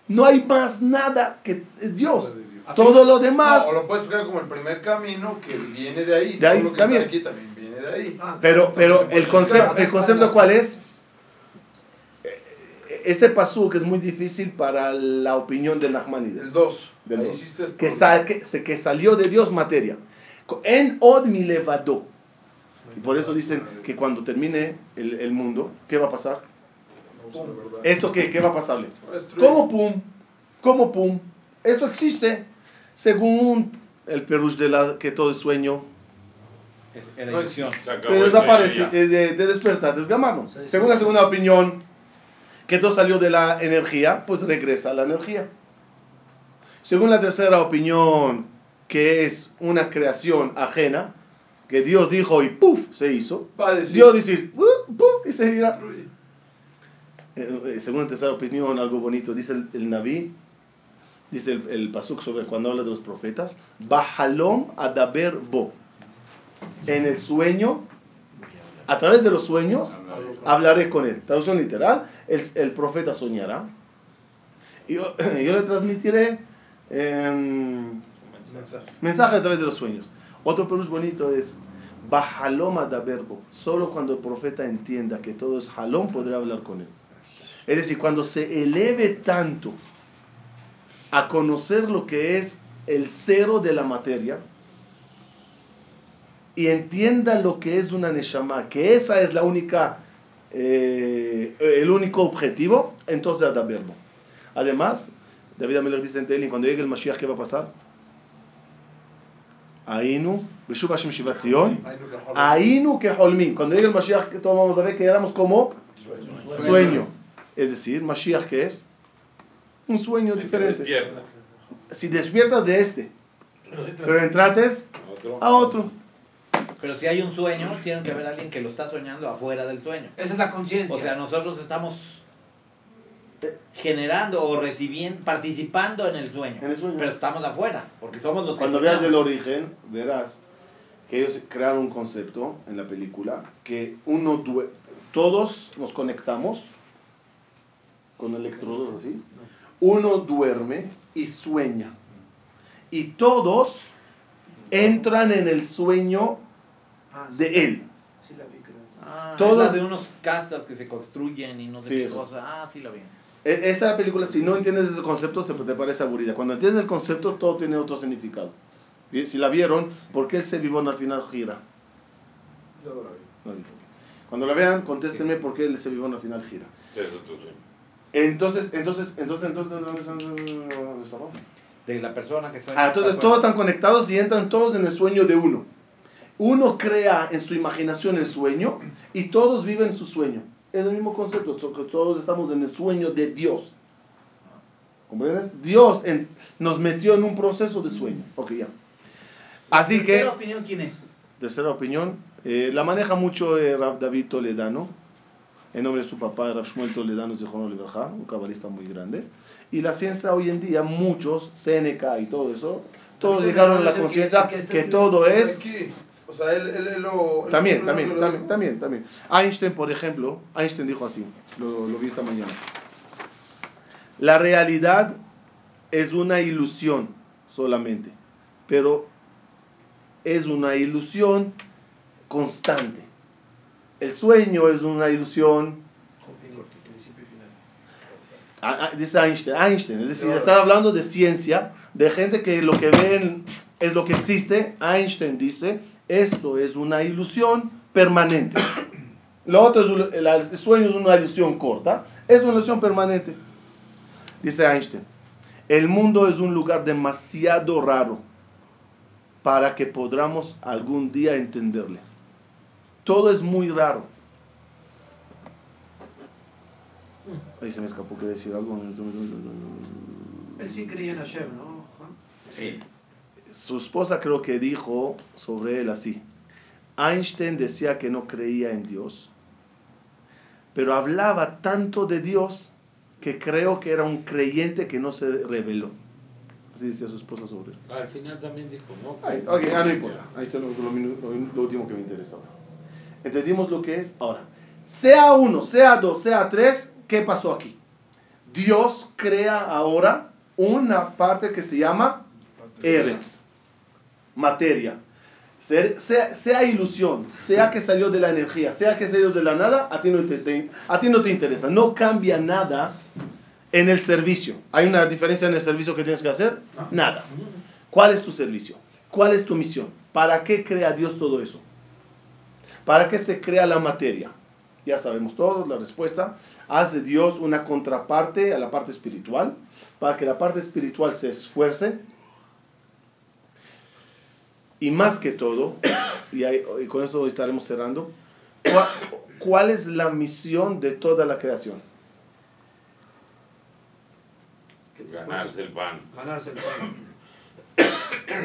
No hay más nada que Dios. Así- Todo lo demás. No, o lo puedes explicar como el primer camino que viene de ahí. De ahí Todo lo que también. está aquí también viene de ahí. Ah, Pero, pero el concepto, el concepto cuál es? Eh, Ese pasuk es muy difícil para la opinión de Nachmanides. El 2. Del Ahí dos. hiciste el que, sal- que, se- que salió de Dios materia. En od mi levado. Y por eso dicen que cuando termine el, el mundo, ¿qué va a pasar? ¿Esto qué, qué va a pasarle? ¿Cómo pum? ¿Cómo pum? Esto existe según el perush de la que todo es sueño. Es- Era No ilusión. desaparece, eh, de, de despertar. Sí, sí, Según la segunda opinión, que todo salió de la energía, pues regresa a la energía. Según la tercera opinión, que es una creación ajena, que Dios dijo y ¡puf! se hizo. Va a decir. Dios dice. ¡puf! y se irá. destruye. Eh, eh, según tercera opinión, algo bonito, dice el, el Naví, dice el, el Pasuk sobre cuando habla de los profetas, Bahalom adaber bo. En el sueño, a través de los sueños, hablaré con él. Traducción literal, el, el profeta soñará. Y yo, yo le transmitiré em, Mensaje. mensaje a través de los sueños. Otro perus bonito es Bahalom adaberbo. Solo cuando el profeta entienda que todo es halom podrá hablar con él. Es decir, cuando se eleve tanto a conocer lo que es el cero de la materia y entienda lo que es una neshama, que esa es la única, eh, el único objetivo, entonces adaberbo. Además, David Amelech dice en Tehillim, cuando llegue el Mashiach, ¿qué va a pasar? Ainu, Beshub Hashem Shivat Zion. Ainu que Holmin. Cuando llegue el Mashiach, todos vamos a ver que éramos como sueño. Es decir, Mashiach, ¿qué es? Un sueño El que diferente. despierta. Si despiertas de este, pero entrates a otro. Pero si hay un sueño, tiene que haber alguien que lo está soñando afuera del sueño. Esa es la conciencia. O sea, nosotros estamos generando o recibiendo, participando en el sueño. En el sueño. Pero estamos afuera, porque somos los que Cuando veas el origen, verás que ellos crearon un concepto en la película que uno todos nos conectamos con electrodos así. Uno duerme y sueña. Y todos entran en el sueño Ah, sí, de él. sí. Ah, Todos- es la de unos casas que se construyen y no sé Sí, qué eso. cosa. Ah, sí la vi. E- Esa película, si no entiendes ese concepto, se te parece aburrida. Cuando entiendes el concepto, todo tiene otro significado. Si la vieron, ¿por qué ese vivón al final gira? Yo no la vi. No, no. Cuando la vean, contéstenme por qué ese vivón al final gira. Sí, eso tú sí. Entonces, entonces, entonces, entonces, entonces. De la persona que sueña. Ah, entonces todos están conectados y entran todos en el sueño de uno. Uno crea en su imaginación el sueño y todos viven su sueño. Es el mismo concepto, todos estamos en el sueño de Dios. ¿Comprendes? Dios en- nos metió en un proceso de sueño. Ok, ya. Así que, ¿Tercera opinión quién es? tercera opinión, eh, la maneja mucho eh, Rab David Toledano, en nombre de su papá, Rab Shmuel Toledano Zichrono Libraja, un cabalista muy grande. Y la ciencia hoy en día, muchos, Seneca y todo eso, todos llegaron a la conciencia que escribiendo todo es... Aquí, o sea, él, él, él lo... él También, también, también, también, también. Einstein, por ejemplo, Einstein dijo así, lo, lo vi esta mañana. La realidad es una ilusión solamente, pero es una ilusión constante. El sueño es una ilusión, ah, ah, dice Einstein, Einstein, es decir, está hablando de ciencia, de gente que lo que ven es lo que existe. Einstein dice, esto es una ilusión permanente. Lo otro es, el sueño es una ilusión corta, es una ilusión permanente. Dice Einstein, el mundo es un lugar demasiado raro para que podamos algún día entenderle. Todo es muy raro. Ahí se me escapó que decir algo. Él sí creía en Hashem, ¿no, Juan? Sí. Su esposa creo que dijo sobre él así. Einstein decía que no creía en Dios, pero hablaba tanto de Dios que creo que era un creyente que no se reveló. Así decía su esposa sobre él. Al final también dijo, ¿no? Ay, ok, ah, no importa. Ahí está lo, lo minu- lo- lo último que me interesa ahora. Entendimos lo que es. Ahora, sea uno, sea dos, sea tres, ¿qué pasó aquí? Dios crea ahora una parte que se llama Eretz, materia. Sea, sea ilusión, sea que salió de la energía, sea que salió de la nada, a ti, no te, te- a ti no te interesa. No cambia nada en el servicio. ¿Hay una diferencia en el servicio que tienes que hacer? Nada. ¿Cuál es tu servicio? ¿Cuál es tu misión? ¿Para qué crea Dios todo eso? ¿Para qué se crea la materia? Ya sabemos todos la respuesta. Hace Dios una contraparte a la parte espiritual, para que la parte espiritual se esfuerce. Y más que todo, y, ahí- y con eso estaremos cerrando, ¿cuál, cuál es la misión de toda la creación? Ganarse el pan. Ganarse el pan.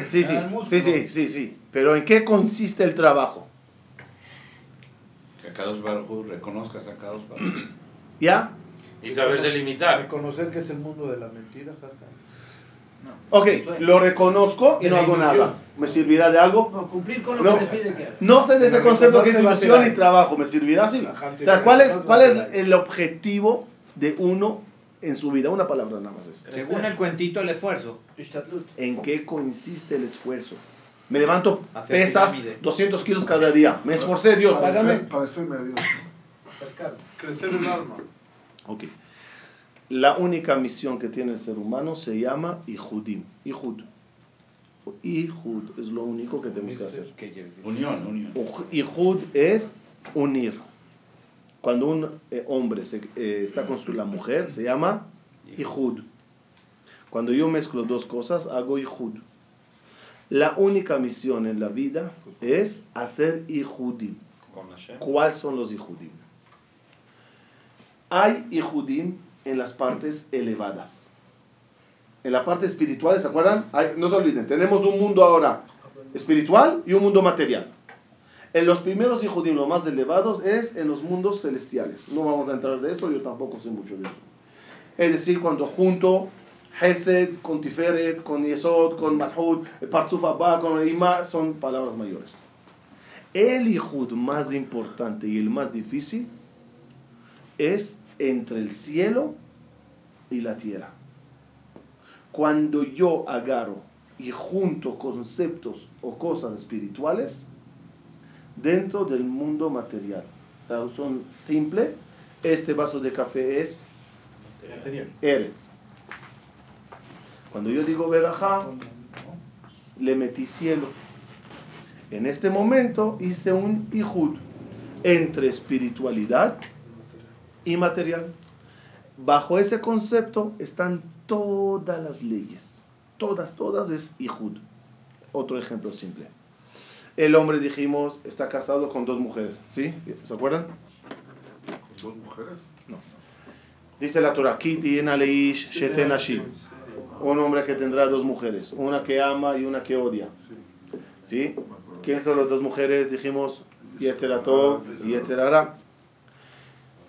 Sí, sí, el músculo. sí, sí, sí, sí. Pero ¿en qué consiste el trabajo? Que Kadosh Baruj Hu reconozcas a Kadosh Baruj Hu. ¿Ya? Y saberse limitar. Reconocer que es el mundo de la mentira, jaja. Ok, lo reconozco y no hago ilusión. nada. ¿Me servirá de algo? No, cumplir con lo No. que te pide que hagas. No sé de ese concepto que es ilusión y trabajo. ¿Me servirá así? Ajá, O sea, ¿cuál es, cuál es el objetivo de uno en su vida? Una palabra nada más es. Según el cuentito, el esfuerzo. ¿En qué consiste el esfuerzo? Me levanto pesas pirámide. 200 kilos cada día. Me esforcé, Dios, págame. Padecer- Padecerme a Dios. Acercarme. Crecer el alma. Ok. La única misión que tiene el ser humano se llama Ihudim. Ihud. Ihud es lo único que tenemos que hacer. Unión, unión. Ihud es unir. Cuando un eh, hombre se- eh, está con su, la mujer, se llama Ihud. Cuando yo mezclo dos cosas, hago Ihud. La única misión en la vida es hacer Hashem. ¿Cuáles son los Ihudim? Hay Ihudim en las partes elevadas. En la parte espiritual, ¿se acuerdan? Hay- no se olviden, tenemos un mundo ahora espiritual y un mundo material. En los primeros Ihudim, los más elevados, es en los mundos celestiales. No vamos a entrar de eso, yo tampoco sé mucho de eso. Es decir, cuando junto Hesed con Tiferet, con Yesod, con Malhud, Parzuf Abba, con Ima, son palabras mayores. El Ihud más importante y el más difícil es entre el cielo y la tierra. Cuando yo agarro y junto conceptos o cosas espirituales dentro del mundo material. Traducción simple, este vaso de café es Eretz. Cuando yo digo Berajá, le metí cielo. En este momento hice un Ihud entre espiritualidad y material. Bajo ese concepto están todas las leyes. Todas, todas es Ihud. Otro ejemplo simple. El hombre, dijimos, está casado con dos mujeres. ¿Sí? ¿Se acuerdan? ¿Dos mujeres? No. Dice la Torah, Kiti en Aleish Sheten Ashim. Un hombre que tendrá dos mujeres, una que ama y una que odia. ¿Sí? ¿Quiénes son las dos mujeres? Dijimos, Yetzeratov y Yetzerara.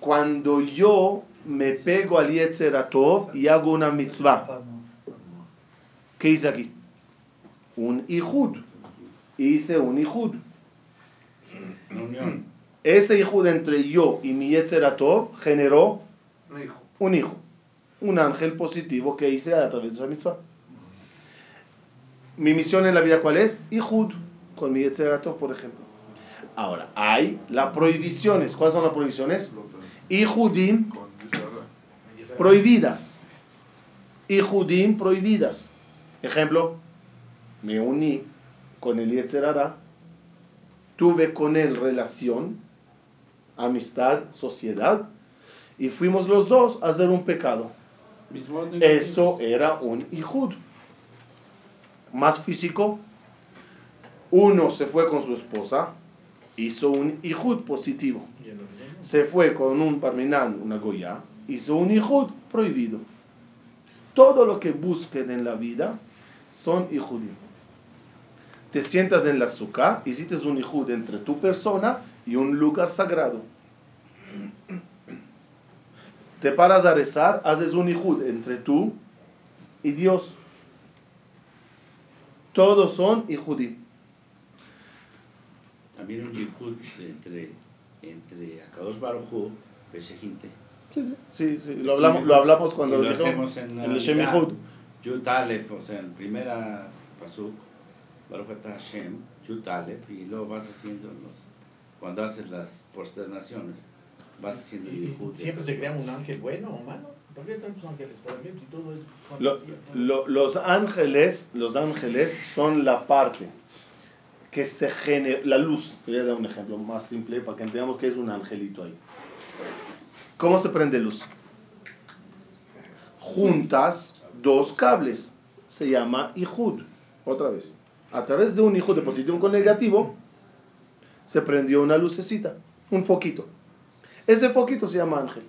Cuando yo me pego al Yetzeratov y hago una mitzvah, ¿qué hice aquí? Un Ihud. Hice un Ihud. Ese Ihud entre yo y mi Yetzeratov generó Un hijo. Un ángel positivo que hice a través de esa mitzvah. Mi misión en la vida, ¿cuál es? Ihud, con mi Yetzeratov, por ejemplo. Ahora, hay las prohibiciones. ¿Cuáles son las prohibiciones? Con Yisrael. prohibidas. Ihudim prohibidas. Ejemplo, me uní con el Yetzerara, tuve con él relación, amistad, sociedad, y fuimos los dos a hacer un pecado. Eso era un Ihud. Más físico, uno se fue con su esposa, hizo un Ihud positivo. Se fue con un Parminan, una Goya, hizo un Ihud prohibido. Todo lo que busquen en la vida son Ihudim. Te sientas en la sukkah, hiciste un Ihud entre tu persona y un lugar sagrado. Te paras a rezar, haces un Ihud entre tú y Dios. Todos son Ihudim. También un yihud entre, entre Akadosh Baruj Hu, Beshehinte. Sí, sí, sí, sí. Lo, hablamos, lo hablamos cuando lo hacemos en el Shem. Yud Aleph, o sea, en primera pasuk, Baruch Atah Hashem, Yud Aleph, y luego vas haciendo los, cuando haces las posternaciones, vas haciendo el Yihud. de Siempre se crea un ángel bueno o malo. ¿Por qué tantos ángeles? ¿Para qué? Todo es Lo- lo- los ángeles, los ángeles son la parte que se genera, la luz. Te voy a dar un ejemplo más simple para que entendamos que es un angelito ahí. ¿Cómo se prende luz? Juntas dos cables. Se llama Ihud. Otra vez. A través de un Ihud de positivo con negativo, se prendió una lucecita, un foquito. Ese foquito se llama ángel.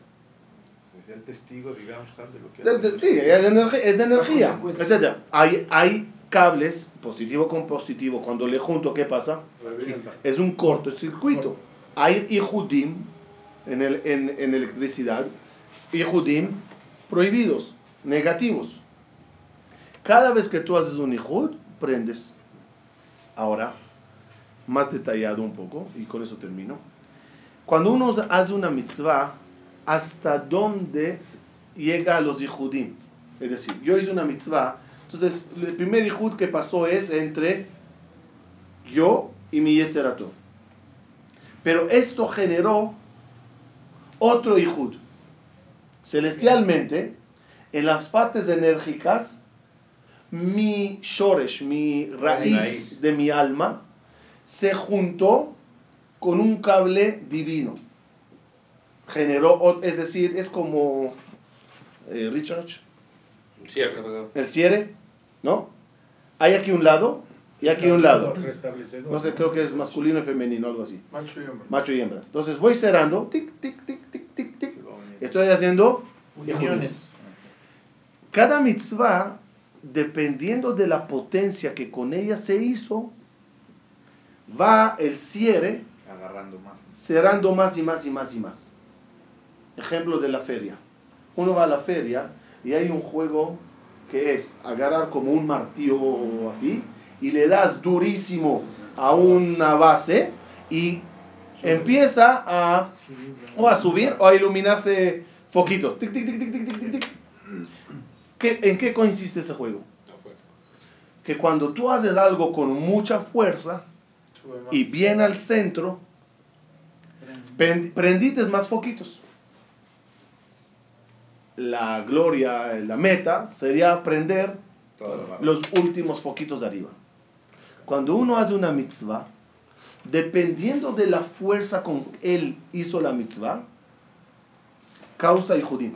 Es el testigo, digamos, de lo que De- de- hace. sí, es de energía. Es de energía etcétera. Hay, hay cables, positivo con positivo. Cuando le junto, ¿qué pasa? Es un cortocircuito. Hay ihudim en, el, en, en electricidad, ihudim prohibidos, negativos. Cada vez que tú haces un ihud, prendes. Ahora, más detallado un poco, y con eso termino. Cuando uno hace una mitzvah, ¿hasta dónde llega a los ihudim? Es decir, yo hice una mitzvah, entonces el primer ihud que pasó es entre yo y mi yetzerato. Pero esto generó otro ihud. Celestialmente, en las partes enérgicas, mi shoresh, mi Raíz. de mi alma, se juntó con un cable divino. Generó, es decir, es como eh, Richard, Cierre. el cierre, ¿no? Hay aquí un lado y aquí un lado. No sé, creo que es masculino y femenino, algo así. Macho y hombre. Macho y hembra. Entonces voy cerrando, tic, tic, tic, tic, tic, tic. Estoy haciendo Uniones. Cada mitzvah, dependiendo de la potencia que con ella se hizo, va el cierre Agarrando más. cerrando más y más y más y más. Ejemplo de la feria. Uno va a la feria y hay un juego que es agarrar como un martillo o así y le das durísimo a una base y empieza a o a subir o a iluminarse foquitos. Tic, tic, tic, tic, tic, tic, tic, tic. ¿Qué- ¿En qué consiste ese juego? Que cuando tú haces algo con mucha fuerza. Y bien al centro, prend- prendites más foquitos. La gloria, la meta sería prender los últimos foquitos de arriba. Cuando uno hace una mitzvah, dependiendo de la fuerza con él hizo la mitzvah, causa y judim.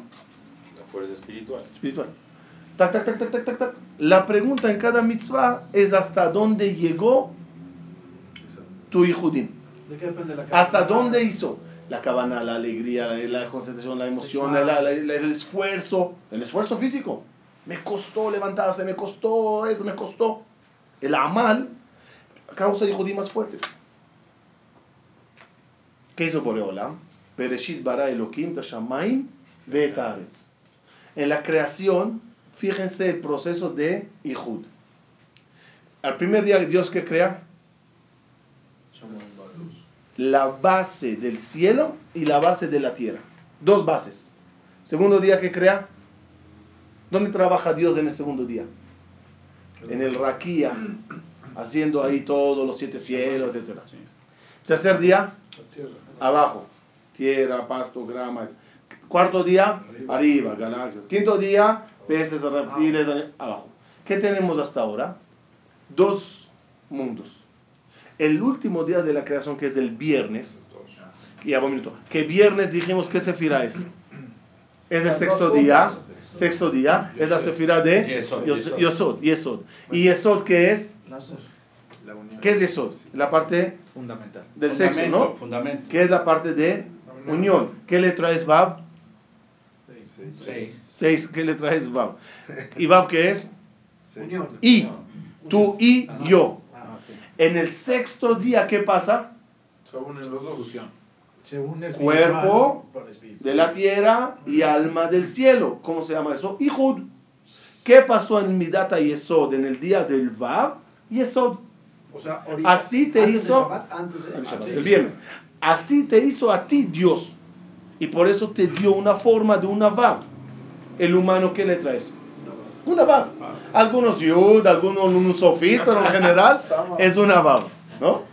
La fuerza espiritual. espiritual. Tac, tac, tac, tac, tac, tac. La pregunta en cada mitzvah es hasta dónde llegó tu hijudim. ¿De qué depende la ¿Hasta dónde hizo? La cabana, la alegría, la, la concentración, la emoción, la- la- la- el esfuerzo, el esfuerzo físico. Me costó levantarse, me costó esto, me costó. El amal causa hijudim más fuertes. ¿Qué hizo Boreolam? Bereshit bara Elohim tashamayim ve'et haaretz. En la creación, fíjense el proceso de Ihud. Al primer día, Dios que crea la base del cielo y la base de la tierra. Dos bases. Segundo día que crea, ¿dónde trabaja Dios en el segundo día? En el Raquía, haciendo ahí todos los siete cielos, etc. Tercer día, abajo, tierra, pasto, grama. Cuarto día, arriba, galaxias. Quinto día, peces, reptiles, abajo. ¿Qué tenemos hasta ahora? Dos mundos. El último día de la creación, que es el viernes, ya un minuto, que viernes dijimos que sefira es. Es el sexto día, sexto día, es la sefira de Yesod. Yesod. ¿Y Yesod qué es? La unión. ¿Qué es Yesod? La parte Fundamental. del sexo, ¿no? Fundamento. ¿Qué es la parte de unión? ¿Qué letra es Vav? Seis. Seis. ¿Qué letra es Vav? ¿Y Vav qué es? Unión. Y. Tú y yo. En el sexto día, ¿qué pasa? Se unen los dos. Se une Cuerpo de la tierra y alma del cielo. ¿Cómo se llama eso? Ihud. ¿Qué pasó en Midata Yesod en el día del Vav? Yesod. O sea, ahorita, Así te antes de hizo- Shabbat, antes de- El Shabbat, antes el viernes. Así te hizo a ti Dios. Y por eso te dio una forma de una Vav. El humano, ¿qué letra es? Una Vav. Algunos Yud, algunos un Sofit, pero en general es una Vav. ¿No?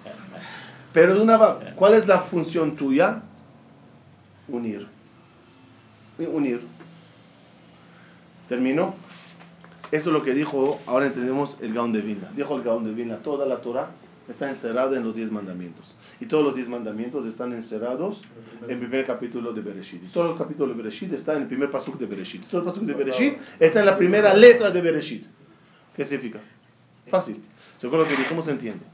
Pero es una Vav. ¿Cuál es la función tuya? Unir. Unir. ¿Termino? Eso es lo que dijo, ahora entendemos el Gaón de Vilna. Dijo el Gaón de Vilna, toda la Torah está encerrada en los diez mandamientos. Y todos los diez mandamientos están encerrados en el primer capítulo de Bereshit. Y todos los capítulos de Bereshit están en el primer pasuk de Bereshit. Todo el pasuk de Bereshit está en la primera letra de Bereshit. ¿Qué significa? Fácil. Según lo que dijimos, se entiende.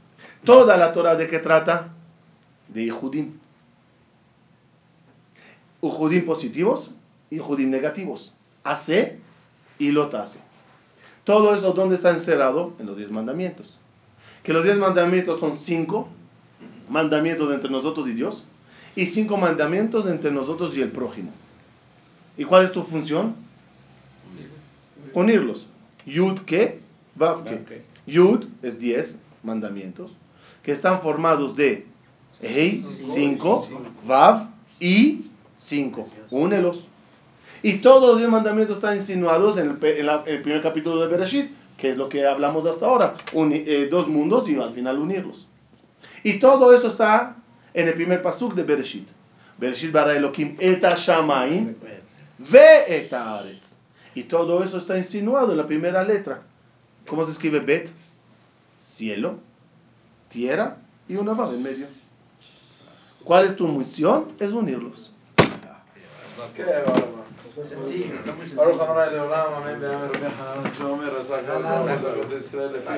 Toda la Torah de qué trata? De Ihudim. Ihudim positivos y Ihudim negativos. Hace y lota hace. Todo eso, ¿dónde está encerrado? En los diez mandamientos. Que los diez mandamientos son cinco mandamientos entre nosotros y Dios y cinco mandamientos entre nosotros y el prójimo. ¿Y cuál es tu función? Unirlos. Yud que, Vav que. Yud es 10 mandamientos que están formados de Hei, 5, Vav y 5. Únelos. Y todos los 10 mandamientos están insinuados en el, pe- en la- el primer capítulo de Bereshit, que es lo que hablamos hasta ahora. Eh, dos mundos y al final unirlos. Y todo eso está en el primer pasuk de Bereshit. Bereshit bara Elohim et shamayim ve et haaretz. Y todo eso está insinuado en la primera letra. ¿Cómo se escribe Bet? Cielo, tierra y una vav en medio. ¿Cuál es tu misión? Es unirlos. ברוך אמרה לעולם, אמן ואמן רבי חנן שאומר, עשה כל ישראל לפי